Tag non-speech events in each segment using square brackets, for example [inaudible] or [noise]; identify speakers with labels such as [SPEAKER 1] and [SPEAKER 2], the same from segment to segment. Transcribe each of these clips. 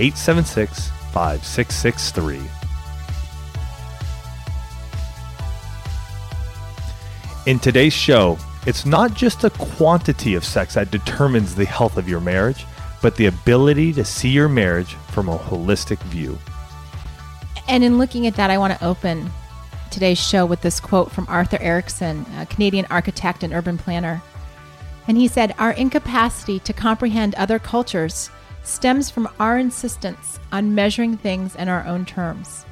[SPEAKER 1] 876 5663. In today's show, it's not just the quantity of sex that determines the health of your marriage, but the ability to see your marriage from a holistic view.
[SPEAKER 2] And in looking at that, I want to open today's show with this quote from Arthur Erickson, a Canadian architect and urban planner. And he said, Our incapacity to comprehend other cultures stems from our insistence on measuring things in our own terms.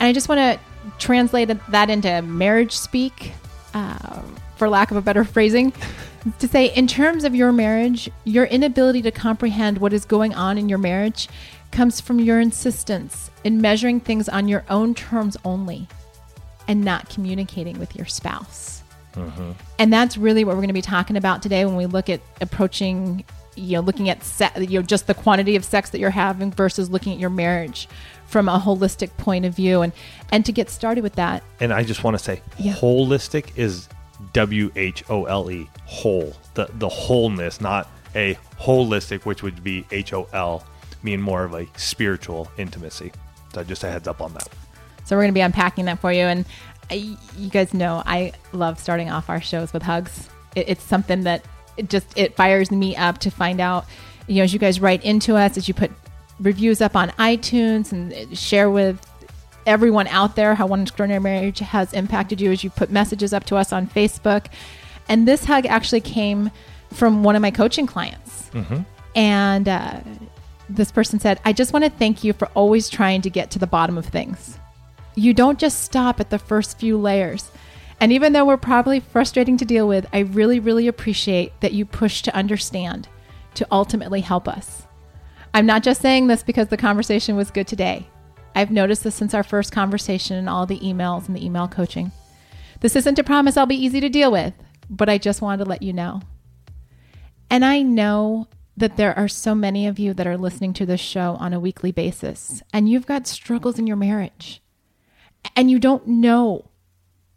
[SPEAKER 2] And I just want to translate that into marriage speak, uh, for lack of a better [laughs] phrasing, to say, in terms of your marriage, your inability to comprehend what is going on in your marriage comes from your insistence in measuring things on your own terms only and not communicating with your spouse. Mm-hmm. And that's really what we're going to be talking about today when we look at approaching, you know, looking at se- you know just the quantity of sex that you're having versus looking at your marriage from a holistic point of view. And and to get started with that,
[SPEAKER 1] And I just want to say, yeah. holistic is W H O L E, whole, the the wholeness, not a holistic, which would be H O L, mean more of a spiritual intimacy. So just a heads up on that.
[SPEAKER 2] So we're going to be unpacking that for you. And uh, I, you guys know I love starting off our shows with hugs. It, it's something that it just it fires me up to find out. You know, as you guys write into us, as you put reviews up on iTunes and share with everyone out there how one extraordinary marriage has impacted you as you put messages up to us on Facebook. And this hug actually came from one of my coaching clients. Mm-hmm. And uh, this person said, I just want to thank you for always trying to get to the bottom of things. You don't just stop at the first few layers. And even though we're probably frustrating to deal with, I really, really appreciate that you push to understand, to ultimately help us. I'm not just saying this because the conversation was good today. I've noticed this since our first conversation and all the emails and the email coaching. This isn't a promise I'll be easy to deal with, but I just wanted to let you know. And I know that there are so many of you that are listening to this show on a weekly basis, and you've got struggles in your marriage and you don't know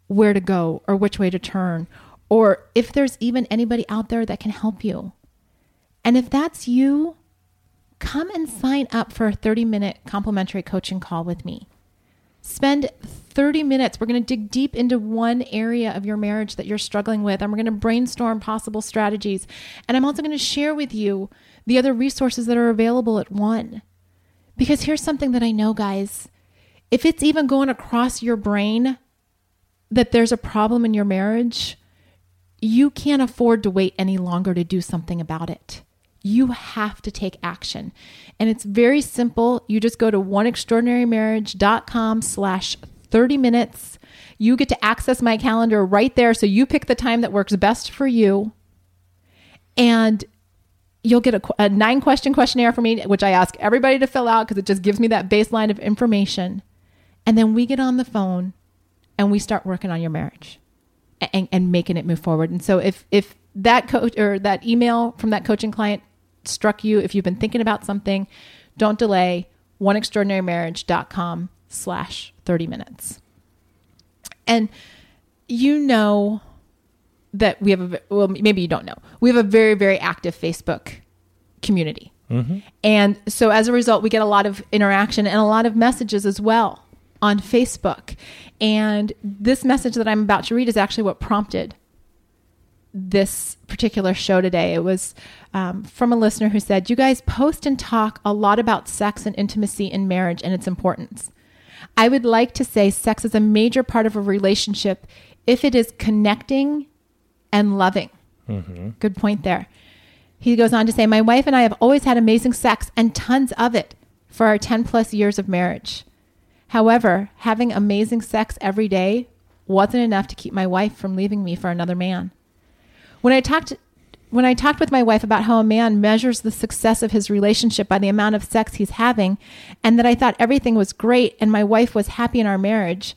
[SPEAKER 2] where to go or which way to turn, or if there's even anybody out there that can help you. And if that's you, come and sign up for a 30 minute complimentary coaching call with me. Spend 30 minutes. We're going to dig deep into one area of your marriage that you're struggling with, and we're going to brainstorm possible strategies. And I'm also going to share with you the other resources that are available at one. Because here's something that I know, guys if it's even going across your brain that there's a problem in your marriage, you can't afford to wait any longer to do something about it. You have to take action. And it's very simple. You just go to oneextraordinarymarriage.com slash 30 minutes. You get to access my calendar right there. So you pick the time that works best for you. And you'll get a, a nine question questionnaire from me, which I ask everybody to fill out because it just gives me that baseline of information. And then we get on the phone and we start working on your marriage and, and making it move forward. And so if, if that coach or that email from that coaching client struck you, if you've been thinking about something, don't delay oneextraordinarymarriage.com slash 30 minutes. And you know that we have a, well, maybe you don't know. We have a very, very active Facebook community. Mm-hmm. And so as a result, we get a lot of interaction and a lot of messages as well on Facebook. And this message that I'm about to read is actually what prompted this particular show today. It was um, from a listener who said, You guys post and talk a lot about sex and intimacy in marriage and its importance. I would like to say sex is a major part of a relationship if it is connecting and loving. Mm-hmm. Good point there. He goes on to say, My wife and I have always had amazing sex and tons of it for our 10 plus years of marriage. However, having amazing sex every day wasn't enough to keep my wife from leaving me for another man. When I talked when I talked with my wife about how a man measures the success of his relationship by the amount of sex he's having, and that I thought everything was great and my wife was happy in our marriage.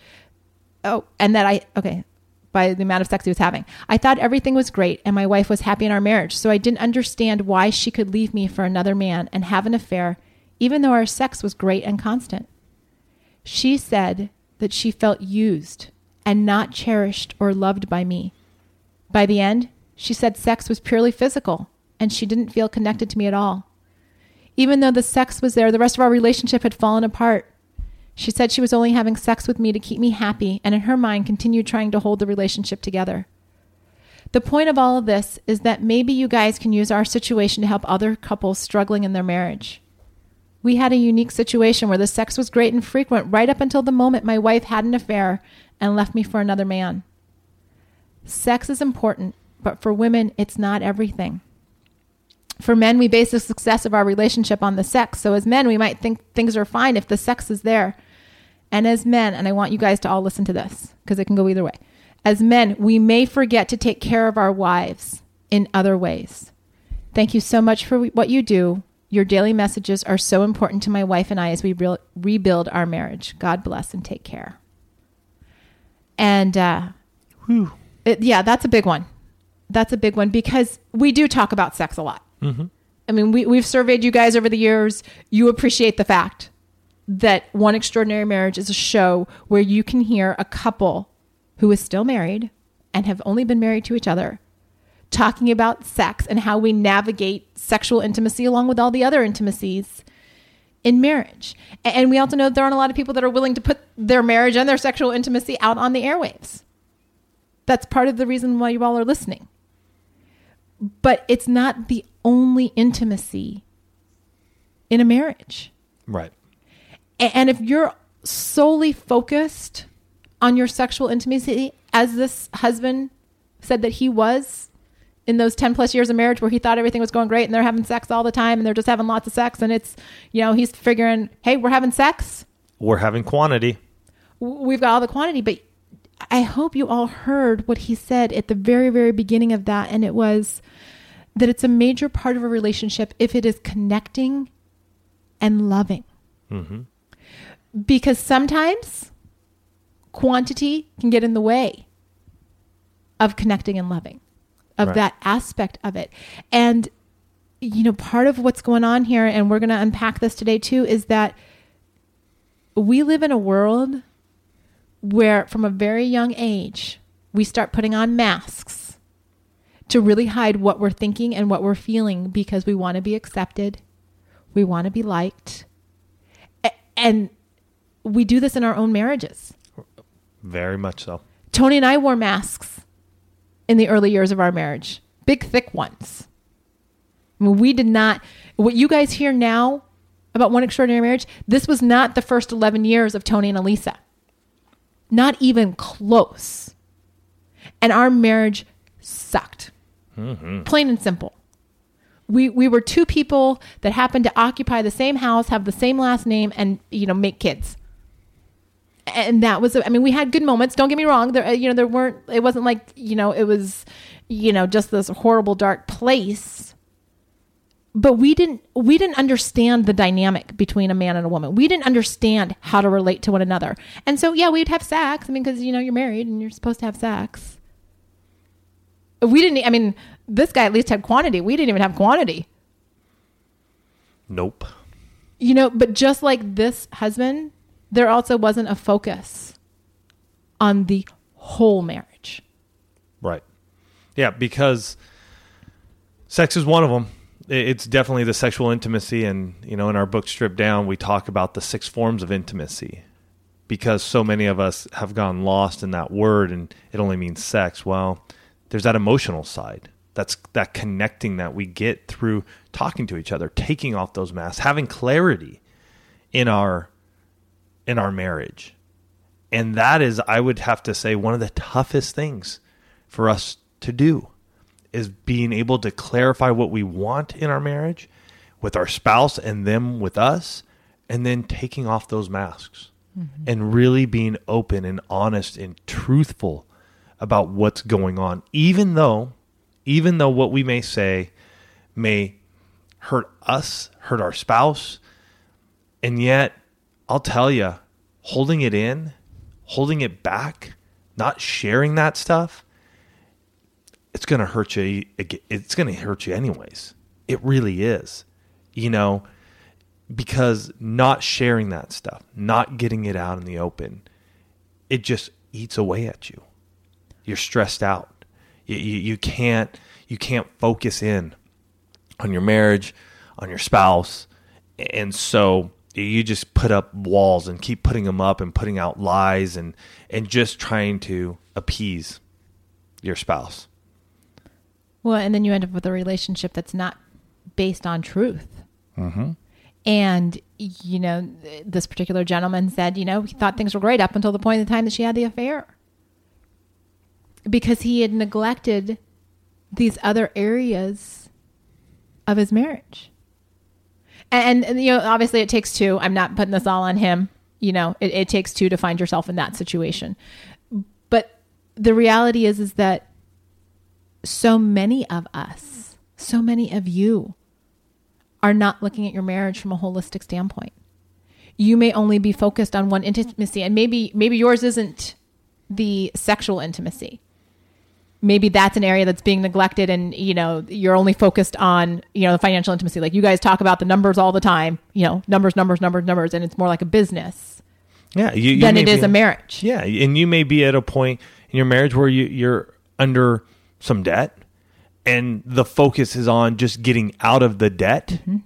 [SPEAKER 2] Oh, and that I, okay, by the amount of sex he was having. I thought everything was great and my wife was happy in our marriage. So I didn't understand why she could leave me for another man and have an affair, even though our sex was great and constant. She said that she felt used and not cherished or loved by me. By the end, she said sex was purely physical and she didn't feel connected to me at all. Even though the sex was there, the rest of our relationship had fallen apart. She said she was only having sex with me to keep me happy and in her mind continued trying to hold the relationship together. The point of all of this is that maybe you guys can use our situation to help other couples struggling in their marriage. We had a unique situation where the sex was great and frequent right up until the moment my wife had an affair and left me for another man. Sex is important, but for women, it's not everything. For men, we base the success of our relationship on the sex. So as men, we might think things are fine if the sex is there. And as men, and I want you guys to all listen to this because it can go either way. As men, we may forget to take care of our wives in other ways. Thank you so much for what you do. Your daily messages are so important to my wife and I as we re- rebuild our marriage. God bless and take care. And uh, it, yeah, that's a big one that's a big one because we do talk about sex a lot. Mm-hmm. I mean, we, we've surveyed you guys over the years. You appreciate the fact that One Extraordinary Marriage is a show where you can hear a couple who is still married and have only been married to each other talking about sex and how we navigate sexual intimacy along with all the other intimacies in marriage. And we also know there aren't a lot of people that are willing to put their marriage and their sexual intimacy out on the airwaves. That's part of the reason why you all are listening but it's not the only intimacy in a marriage.
[SPEAKER 1] Right.
[SPEAKER 2] And if you're solely focused on your sexual intimacy, as this husband said that he was in those 10 plus years of marriage where he thought everything was going great and they're having sex all the time and they're just having lots of sex and it's, you know, he's figuring, hey, we're having sex.
[SPEAKER 1] We're having quantity.
[SPEAKER 2] We've got all the quantity, but I hope you all heard what he said at the very, very beginning of that. And it was that it's a major part of a relationship if it is connecting and loving. Mm-hmm. Because sometimes quantity can get in the way of connecting and loving, of right. that aspect of it. And, you know, part of what's going on here, and we're going to unpack this today too, is that we live in a world where from a very young age, we start putting on masks to really hide what we're thinking and what we're feeling because we want to be accepted. We want to be liked. And we do this in our own marriages.
[SPEAKER 1] Very much so.
[SPEAKER 2] Tony and I wore masks in the early years of our marriage, big, thick ones. I mean, we did not, what you guys hear now about One Extraordinary Marriage, this was not the first 11 years of Tony and Alisa. Not even close. And our marriage sucked. Mm-hmm. Plain and simple. We, we were two people that happened to occupy the same house, have the same last name, and you know make kids. And that was, I mean, we had good moments. Don't get me wrong. There, uh, you know, there weren't. It wasn't like you know, it was, you know, just this horrible dark place. But we didn't we didn't understand the dynamic between a man and a woman. We didn't understand how to relate to one another. And so yeah we'd have sex. I mean because you know you're married and you're supposed to have sex. We didn't i mean this guy at least had quantity. We didn't even have quantity.
[SPEAKER 1] Nope.
[SPEAKER 2] You know but just like this husband there also wasn't a focus on the whole marriage.
[SPEAKER 1] Right. Yeah because sex is one of them. It's definitely the sexual intimacy and you know in our book stripped down we talk about the six forms of intimacy because so many of us have gone lost in that word and it only means sex. Well there's that emotional side that's that connecting that we get through talking to each other taking off those masks having clarity in our in our marriage and that is i would have to say one of the toughest things for us to do is being able to clarify what we want in our marriage with our spouse and them with us, and then taking off those masks mm-hmm. and really being open and honest and truthful about what's going on, even though even though what we may say may hurt us, hurt our spouse, and yet I'll tell you, holding it in, holding it back, not sharing that stuff, it's going to hurt you. It's going to hurt you anyways. It really is. You know, because not sharing that stuff, not getting it out in the open, it just eats away at you. You're stressed out. You, you, you can't you can't focus in on your marriage, on your spouse, and so you just put up walls and keep putting them up and putting out lies and and just trying to appease your spouse.
[SPEAKER 2] Well, and then you end up with a relationship that's not based on truth. Mm-hmm. And, you know, this particular gentleman said, you know, he thought things were great up until the point in time that she had the affair. Because he had neglected these other areas of his marriage. And, and, you know, obviously it takes two. I'm not putting this all on him. You know, it, it takes two to find yourself in that situation. But the reality is, is that so many of us, so many of you are not looking at your marriage from a holistic standpoint. You may only be focused on one intimacy and maybe maybe yours isn't the sexual intimacy. Maybe that's an area that's being neglected and you know, you're only focused on, you know, the financial intimacy. Like you guys talk about the numbers all the time, you know, numbers, numbers, numbers, numbers and it's more like a business.
[SPEAKER 1] Yeah, you,
[SPEAKER 2] you than it is a marriage.
[SPEAKER 1] Yeah, and you may be at a point in your marriage where you, you're under some debt and the focus is on just getting out of the debt. Mm-hmm.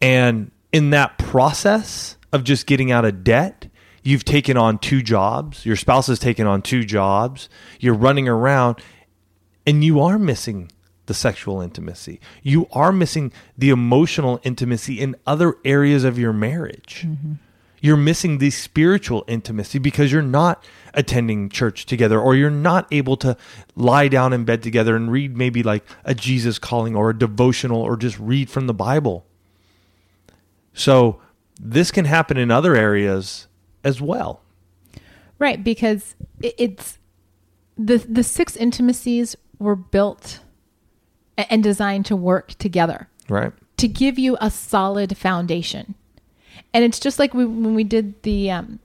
[SPEAKER 1] And in that process of just getting out of debt, you've taken on two jobs, your spouse has taken on two jobs, you're running around, and you are missing the sexual intimacy. You are missing the emotional intimacy in other areas of your marriage. Mm-hmm you're missing the spiritual intimacy because you're not attending church together or you're not able to lie down in bed together and read maybe like a Jesus calling or a devotional or just read from the Bible. So this can happen in other areas as well.
[SPEAKER 2] Right, because it's the the six intimacies were built and designed to work together.
[SPEAKER 1] Right.
[SPEAKER 2] To give you a solid foundation and it's just like we, when we did the um,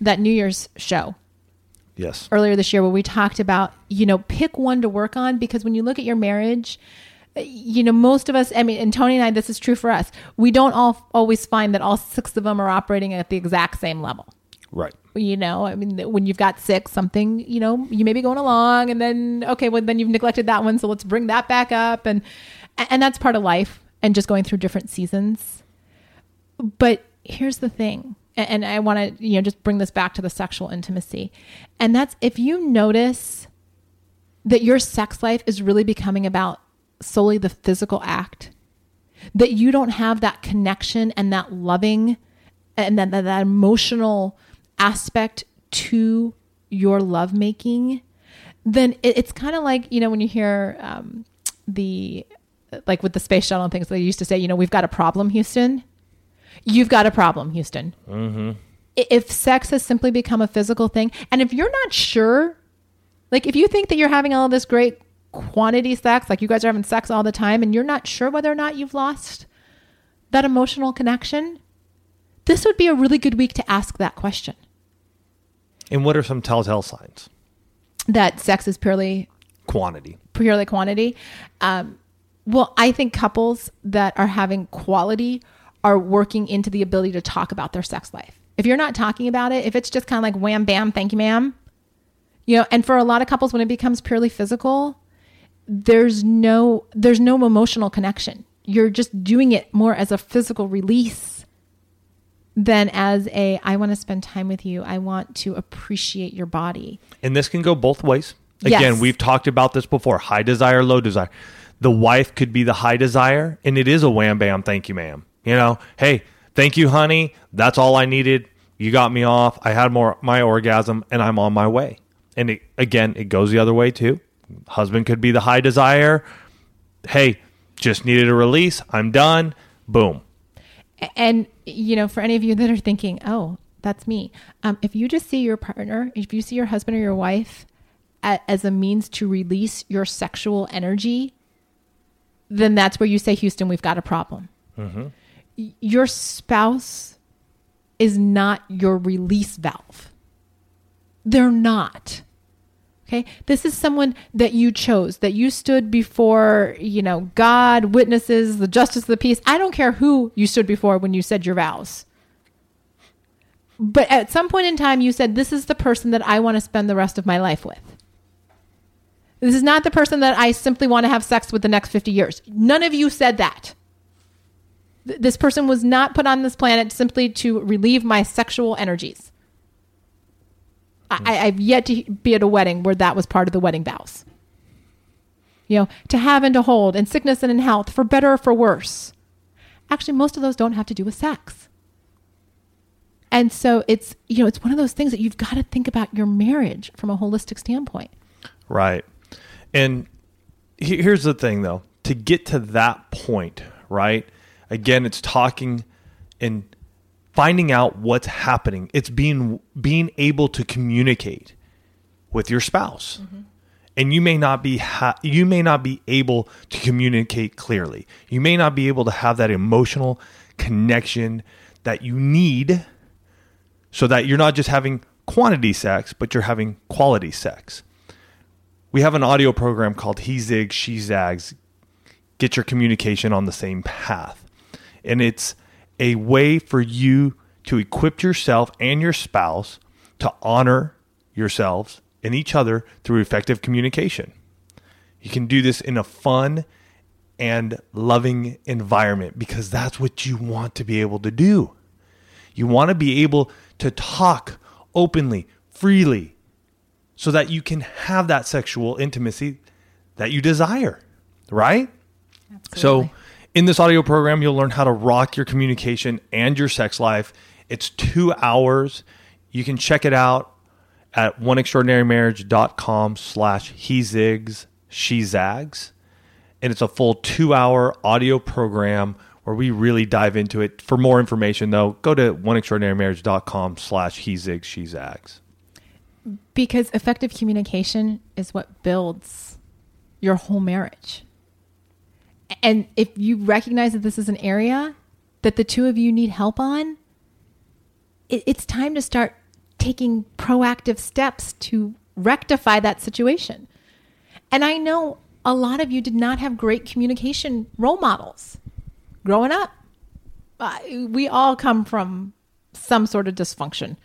[SPEAKER 2] that New Year's show.
[SPEAKER 1] Yes.
[SPEAKER 2] Earlier this year, where we talked about you know pick one to work on because when you look at your marriage, you know most of us. I mean, and Tony and I, this is true for us. We don't all always find that all six of them are operating at the exact same level.
[SPEAKER 1] Right.
[SPEAKER 2] You know, I mean, when you've got six, something, you know, you may be going along, and then okay, well, then you've neglected that one, so let's bring that back up, and and that's part of life, and just going through different seasons. But here's the thing and I want to you know just bring this back to the sexual intimacy. And that's if you notice that your sex life is really becoming about solely the physical act, that you don't have that connection and that loving and that, that, that emotional aspect to your lovemaking, then it, it's kind of like, you know, when you hear um, the, like with the space shuttle and things, they used to say, you know, we've got a problem, Houston you've got a problem, Houston. Mm-hmm. If sex has simply become a physical thing, and if you're not sure, like if you think that you're having all this great quantity sex, like you guys are having sex all the time, and you're not sure whether or not you've lost that emotional connection, this would be a really good week to ask that question.
[SPEAKER 1] And what are some telltale signs?
[SPEAKER 2] That sex is purely
[SPEAKER 1] quantity.
[SPEAKER 2] Purely quantity. Um, well, I think couples that are having quality are working into the ability to talk about their sex life. If you're not talking about it, if it's just kind of like wham bam, thank you, ma'am, you know, and for a lot of couples, when it becomes purely physical, there's no there's no emotional connection. You're just doing it more as a physical release than as a I want to spend time with you. I want to appreciate your body.
[SPEAKER 1] And this can go both ways. Again, yes. we've talked about this before. High desire, low desire. The wife could be the high desire, and it is a wham bam, thank you, ma'am. You know, hey, thank you, honey. That's all I needed. You got me off. I had more my orgasm, and I'm on my way. And it, again, it goes the other way too. Husband could be the high desire. Hey, just needed a release. I'm done. Boom.
[SPEAKER 2] And you know, for any of you that are thinking, "Oh, that's me," um, if you just see your partner, if you see your husband or your wife a, as a means to release your sexual energy, then that's where you say, Houston, we've got a problem. Y- Your spouse is not your release valve. They're not. Okay. This is someone that you chose, that you stood before, you know, God, witnesses, the justice of the peace. I don't care who you stood before when you said your vows. But at some point in time, you said, This is the person that I want to spend the rest of my life with. This is not the person that I simply want to have sex with the next 50 years. None of you said that. Th- This person was not put on this planet simply to relieve my sexual energies. I, I've yet to be at a wedding where that was part of the wedding vows. You know, to have and to hold in sickness and in health, for better or for worse. Actually, most of those don't have to do with sex. And so it's, you know, it's one of those things that you've got to think about your marriage from a holistic standpoint.
[SPEAKER 1] Right. And he- here's the thing, though to get to that point, right? Again, it's talking and finding out what's happening. It's being being able to communicate with your spouse. Mm-hmm. And you may not be ha- you may not be able to communicate clearly. You may not be able to have that emotional connection that you need so that you're not just having quantity sex, but you're having quality sex we have an audio program called He Zigs, She Zags. Get your communication on the same path. And it's a way for you to equip yourself and your spouse to honor yourselves and each other through effective communication. You can do this in a fun and loving environment because that's what you want to be able to do. You want to be able to talk openly, freely, so that you can have that sexual intimacy that you desire, right? Absolutely. So, in this audio program, you'll learn how to rock your communication and your sex life. It's two hours. You can check it out at oneextraordinarymarriage.com slash he zigs, she zags. And it's a full two hour audio program where we really dive into it. For more information, though, go to oneextraordinarymarriage.com slash he zigs, she zags.
[SPEAKER 2] Because effective communication is what builds your whole marriage. And if you recognize that this is an area that the two of you need help on, it, it's time to start taking proactive steps to rectify that situation. And I know a lot of you did not have great communication role models growing up. Uh, we all come from some sort of dysfunction.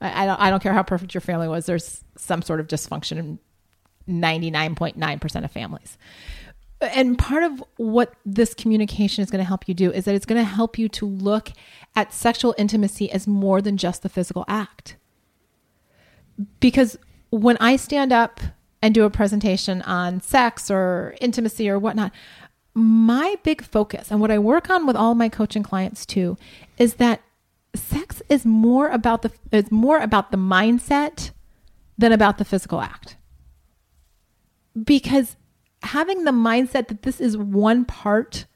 [SPEAKER 2] I, I don't. I don't care how perfect your family was. There's some sort of dysfunction in ninety nine point nine percent of families. And part of what this communication is going to help you do is that it's going to help you to look at sexual intimacy as more than just the physical act. Because when I stand up and do a presentation on sex or intimacy or whatnot, my big focus and what I work on with all my coaching clients too is that sex is more about the is more about the mindset than about the physical act. Because having the mindset that this is one part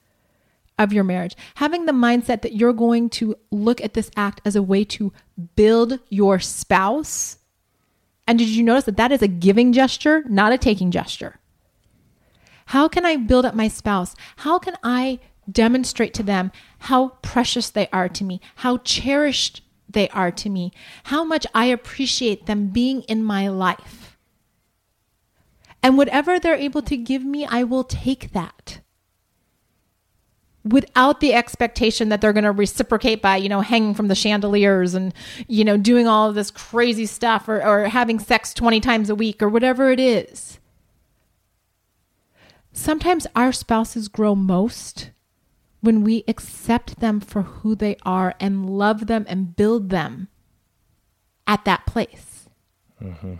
[SPEAKER 2] of your marriage, having the mindset that you're going to look at this act as a way to build your spouse. And did you notice that that is a giving gesture, not a taking gesture? How can I build up my spouse? How can I demonstrate to them how precious they are to me, how cherished they are to me, how much I appreciate them being in my life? And whatever they're able to give me, I will take that without the expectation that they're going to reciprocate by, you know, hanging from the chandeliers and, you know, doing all of this crazy stuff or, or having sex 20 times a week or whatever it is. Sometimes our spouses grow most when we accept them for who they are and love them and build them at that place. Mm-hmm.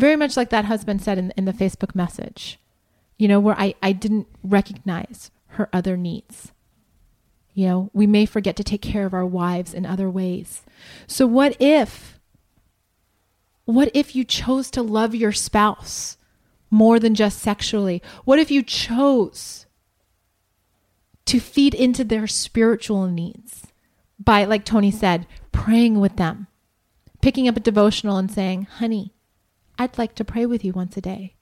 [SPEAKER 2] Very much like that husband said in, in the Facebook message, you know, where I, I didn't recognize her other needs. You know, we may forget to take care of our wives in other ways. So, what if, what if you chose to love your spouse more than just sexually? What if you chose to feed into their spiritual needs by, like Tony said, praying with them, picking up a devotional and saying, honey, I'd like to pray with you once a day.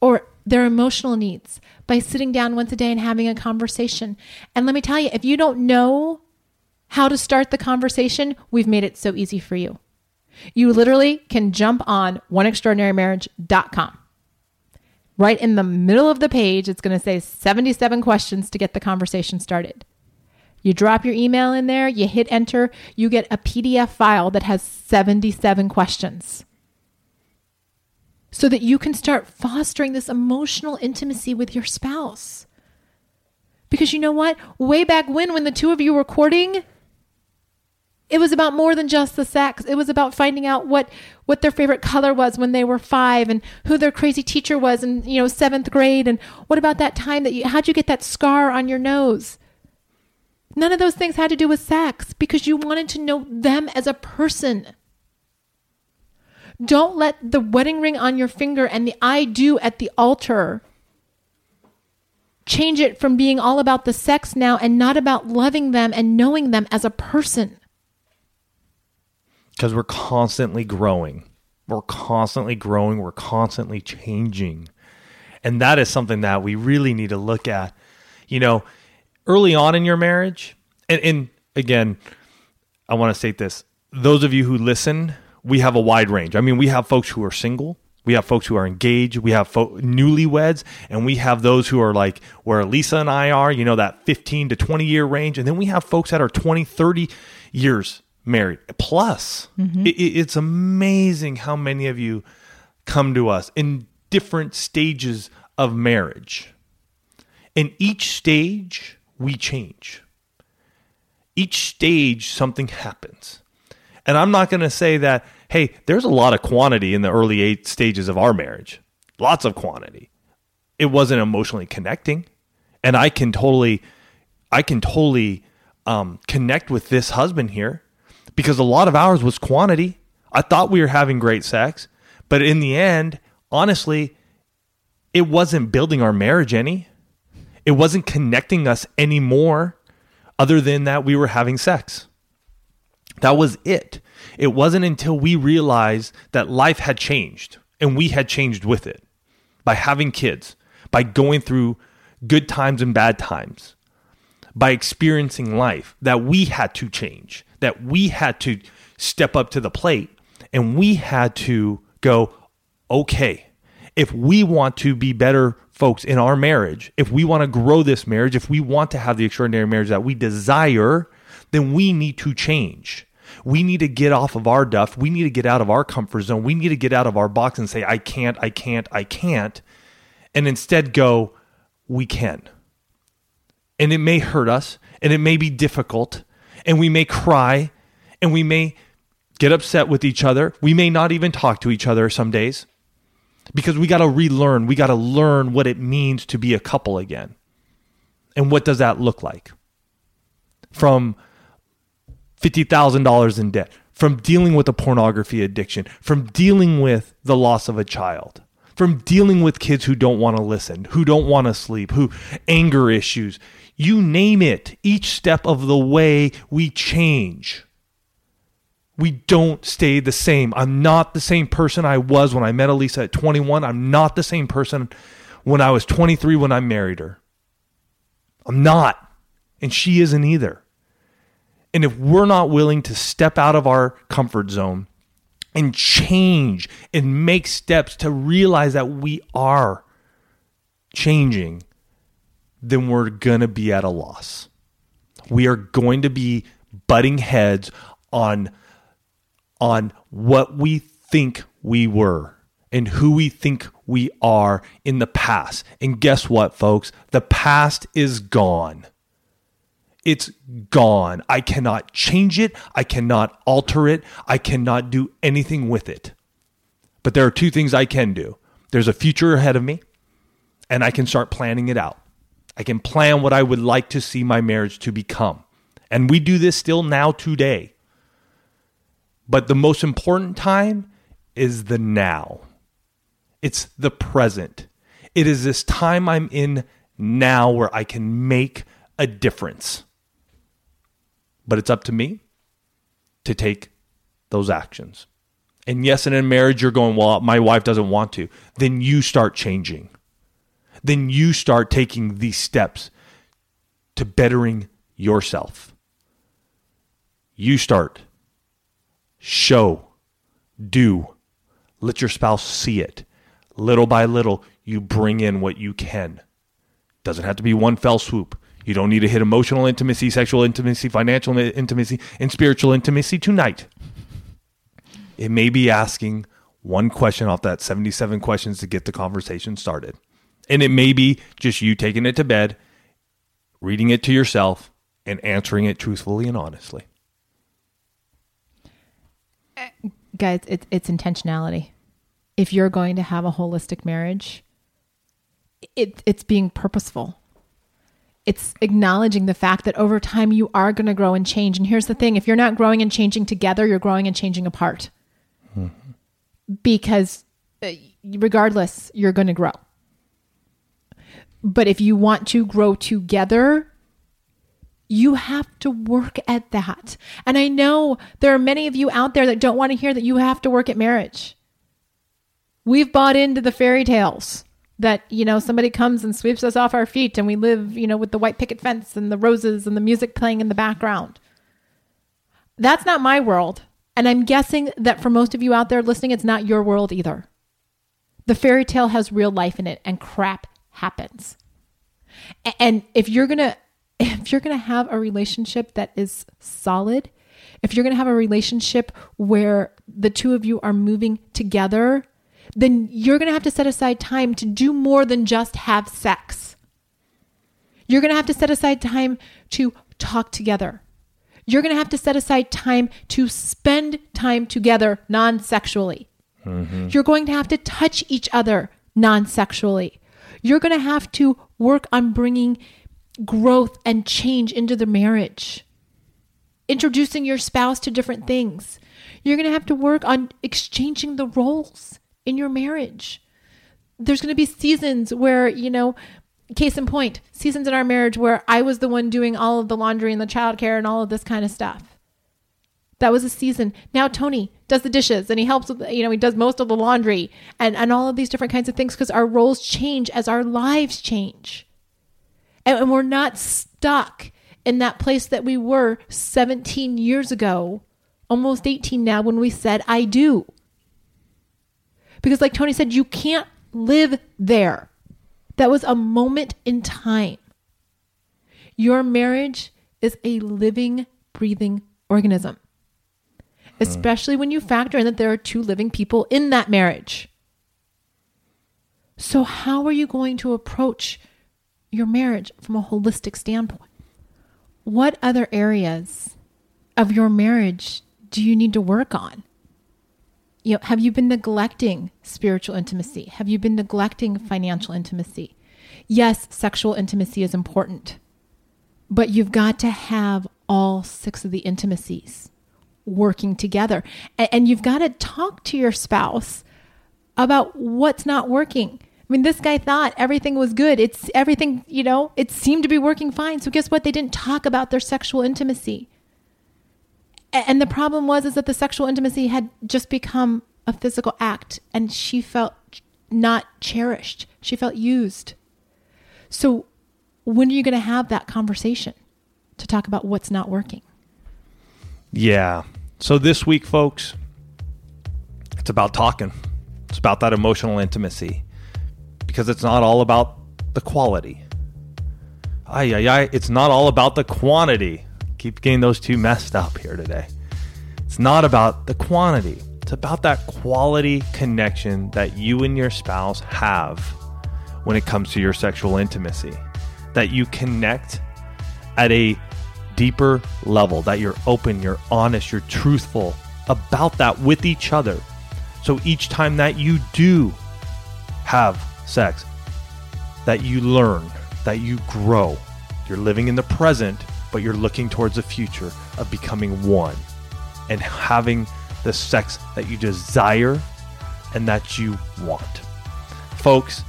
[SPEAKER 2] Or their emotional needs by sitting down once a day and having a conversation. And let me tell you, if you don't know how to start the conversation, we've made it so easy for you. You literally can jump on oneextraordinarymarriage.com. Right in the middle of the page, it's going to say 77 questions to get the conversation started. You drop your email in there, you hit enter, you get a PDF file that has 77 questions. So that you can start fostering this emotional intimacy with your spouse. Because you know what? Way back when, when the two of you were courting, it was about more than just the sex. It was about finding out what what their favorite color was when they were 5 and who their crazy teacher was in, you know, 7th grade and what about that time that you how'd you get that scar on your nose? None of those things had to do with sex because you wanted to know them as a person. Don't let the wedding ring on your finger and the I do at the altar change it from being all about the sex now and not about loving them and knowing them as a person.
[SPEAKER 1] Because we're constantly growing. We're constantly growing. We're constantly changing. And that is something that we really need to look at. You know, early on in your marriage, and, and again, I want to state this those of you who listen, we have a wide range. I mean, we have folks who are single, we have folks who are engaged, we have fo- newlyweds, and we have those who are like where Lisa and I are, you know, that 15 to 20 year range. And then we have folks that are 20, 30 years married plus. Mm-hmm. It, it's amazing how many of you come to us in different stages of marriage. In each stage, we change. Each stage, something happens. And I'm not going to say that, hey, there's a lot of quantity in the early eight stages of our marriage, lots of quantity. It wasn't emotionally connecting. And I can totally, I can totally um, connect with this husband here because a lot of ours was quantity. I thought we were having great sex, but in the end, honestly, it wasn't building our marriage any. It wasn't connecting us anymore, other than that we were having sex. That was it. It wasn't until we realized that life had changed and we had changed with it by having kids, by going through good times and bad times, by experiencing life, that we had to change, that we had to step up to the plate and we had to go, okay, if we want to be better folks in our marriage, if we want to grow this marriage, if we want to have the extraordinary marriage that we desire, then we need to change. We need to get off of our duff. We need to get out of our comfort zone. We need to get out of our box and say, I can't, I can't, I can't. And instead go, we can. And it may hurt us and it may be difficult and we may cry and we may get upset with each other. We may not even talk to each other some days because we got to relearn. We got to learn what it means to be a couple again. And what does that look like? From $50,000 in debt, from dealing with a pornography addiction, from dealing with the loss of a child, from dealing with kids who don't want to listen, who don't want to sleep, who anger issues. You name it. Each step of the way we change we don't stay the same. I'm not the same person I was when I met Alisa at 21. I'm not the same person when I was 23 when I married her. I'm not. And she isn't either. And if we're not willing to step out of our comfort zone and change and make steps to realize that we are changing, then we're going to be at a loss. We are going to be butting heads on on what we think we were and who we think we are in the past. And guess what, folks? The past is gone. It's gone. I cannot change it. I cannot alter it. I cannot do anything with it. But there are two things I can do there's a future ahead of me, and I can start planning it out. I can plan what I would like to see my marriage to become. And we do this still now today. But the most important time is the now. It's the present. It is this time I'm in now where I can make a difference. But it's up to me to take those actions. and yes, and in marriage you're going, well, my wife doesn't want to, then you start changing. Then you start taking these steps to bettering yourself. You start, show, do, let your spouse see it. Little by little, you bring in what you can. Doesn't have to be one fell swoop. You don't need to hit emotional intimacy, sexual intimacy, financial intimacy, and spiritual intimacy tonight. It may be asking one question off that 77 questions to get the conversation started. And it may be just you taking it to bed, reading it to yourself, and answering it truthfully and honestly.
[SPEAKER 2] Guys, it's, it's intentionality. If you're going to have a holistic marriage, it, it's being purposeful it's acknowledging the fact that over time you are going to grow and change. And here's the thing if you're not growing and changing together, you're growing and changing apart. Mm-hmm. Because uh, regardless, you're going to grow. But if you want to grow together, you have to work at that. And I know there are many of you out there that don't want to hear that you have to work at marriage. We've bought into the fairy tales that you know somebody comes and sweeps us off our feet and we live you know with the white picket fence and the roses and the music playing in the background. That's not my world. And i'm guessing that for most of you out there listening it's not your world either. The fairy tale has real life in it and crap happens. And if you're gonna [laughs] if you're gonna have a relationship that is solid if you're gonna have a relationship where the two of you are moving together then you're going to have to set aside time to do more than just have sex. You're going to have to set aside time to talk together. You're going to have to set aside time to spend time together non sexually. Mm-hmm. You're going to have to touch each other non sexually. You're going to have to work on bringing growth and change into the marriage, introducing your spouse to different things. You're going to have to work on exchanging the roles in your marriage. There's going to be seasons where, you know, case in point, seasons in our marriage where I was the one doing all of the laundry and the childcare and all of this kind of stuff. That was a season. Now Tony does the dishes and he helps with, you know, he does most of the laundry and, and all of these different kinds of things because our roles change as our lives change. And, and we're not stuck in that place that we were 17 years ago, almost 18 now, when we said, I do. Because, like Tony said, you can't live there. That was a moment in time. Your marriage is a living, breathing organism, especially when you factor in that there are two living people in that marriage. So, how are you going to approach your marriage from a holistic standpoint? What other areas of your marriage do you need to work on? You know, have you been neglecting spiritual intimacy? Have you been neglecting financial intimacy? Yes, sexual intimacy is important, but you've got to have all six of the intimacies working together. And, you've got to talk to your spouse about what's not working. I mean, this guy thought everything was good. It's everything, you know, it seemed to be working fine. So guess what? They didn't talk about their sexual intimacy and the problem was is that the sexual intimacy had just become a physical act and she felt not cherished. She felt used. So when are you going to have that conversation to talk about what's not working?
[SPEAKER 1] Yeah. So this week folks it's about talking. It's about that emotional intimacy because it's not all about the quality. Ay, ay, ay, it's not all about the quantity keep getting those two messed up here today. It's not about the quantity, it's about that quality connection that you and your spouse have when it comes to your sexual intimacy. That you connect at a deeper level, that you're open, you're honest, you're truthful about that with each other. So each time that you do have sex, that you learn, that you grow, you're living in the present but you're looking towards the future of becoming one and having the sex that you desire and that you want. Folks,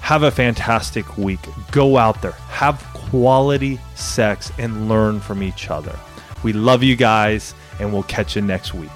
[SPEAKER 1] have a fantastic week. Go out there, have quality sex, and learn from each other. We love you guys, and we'll catch you next week.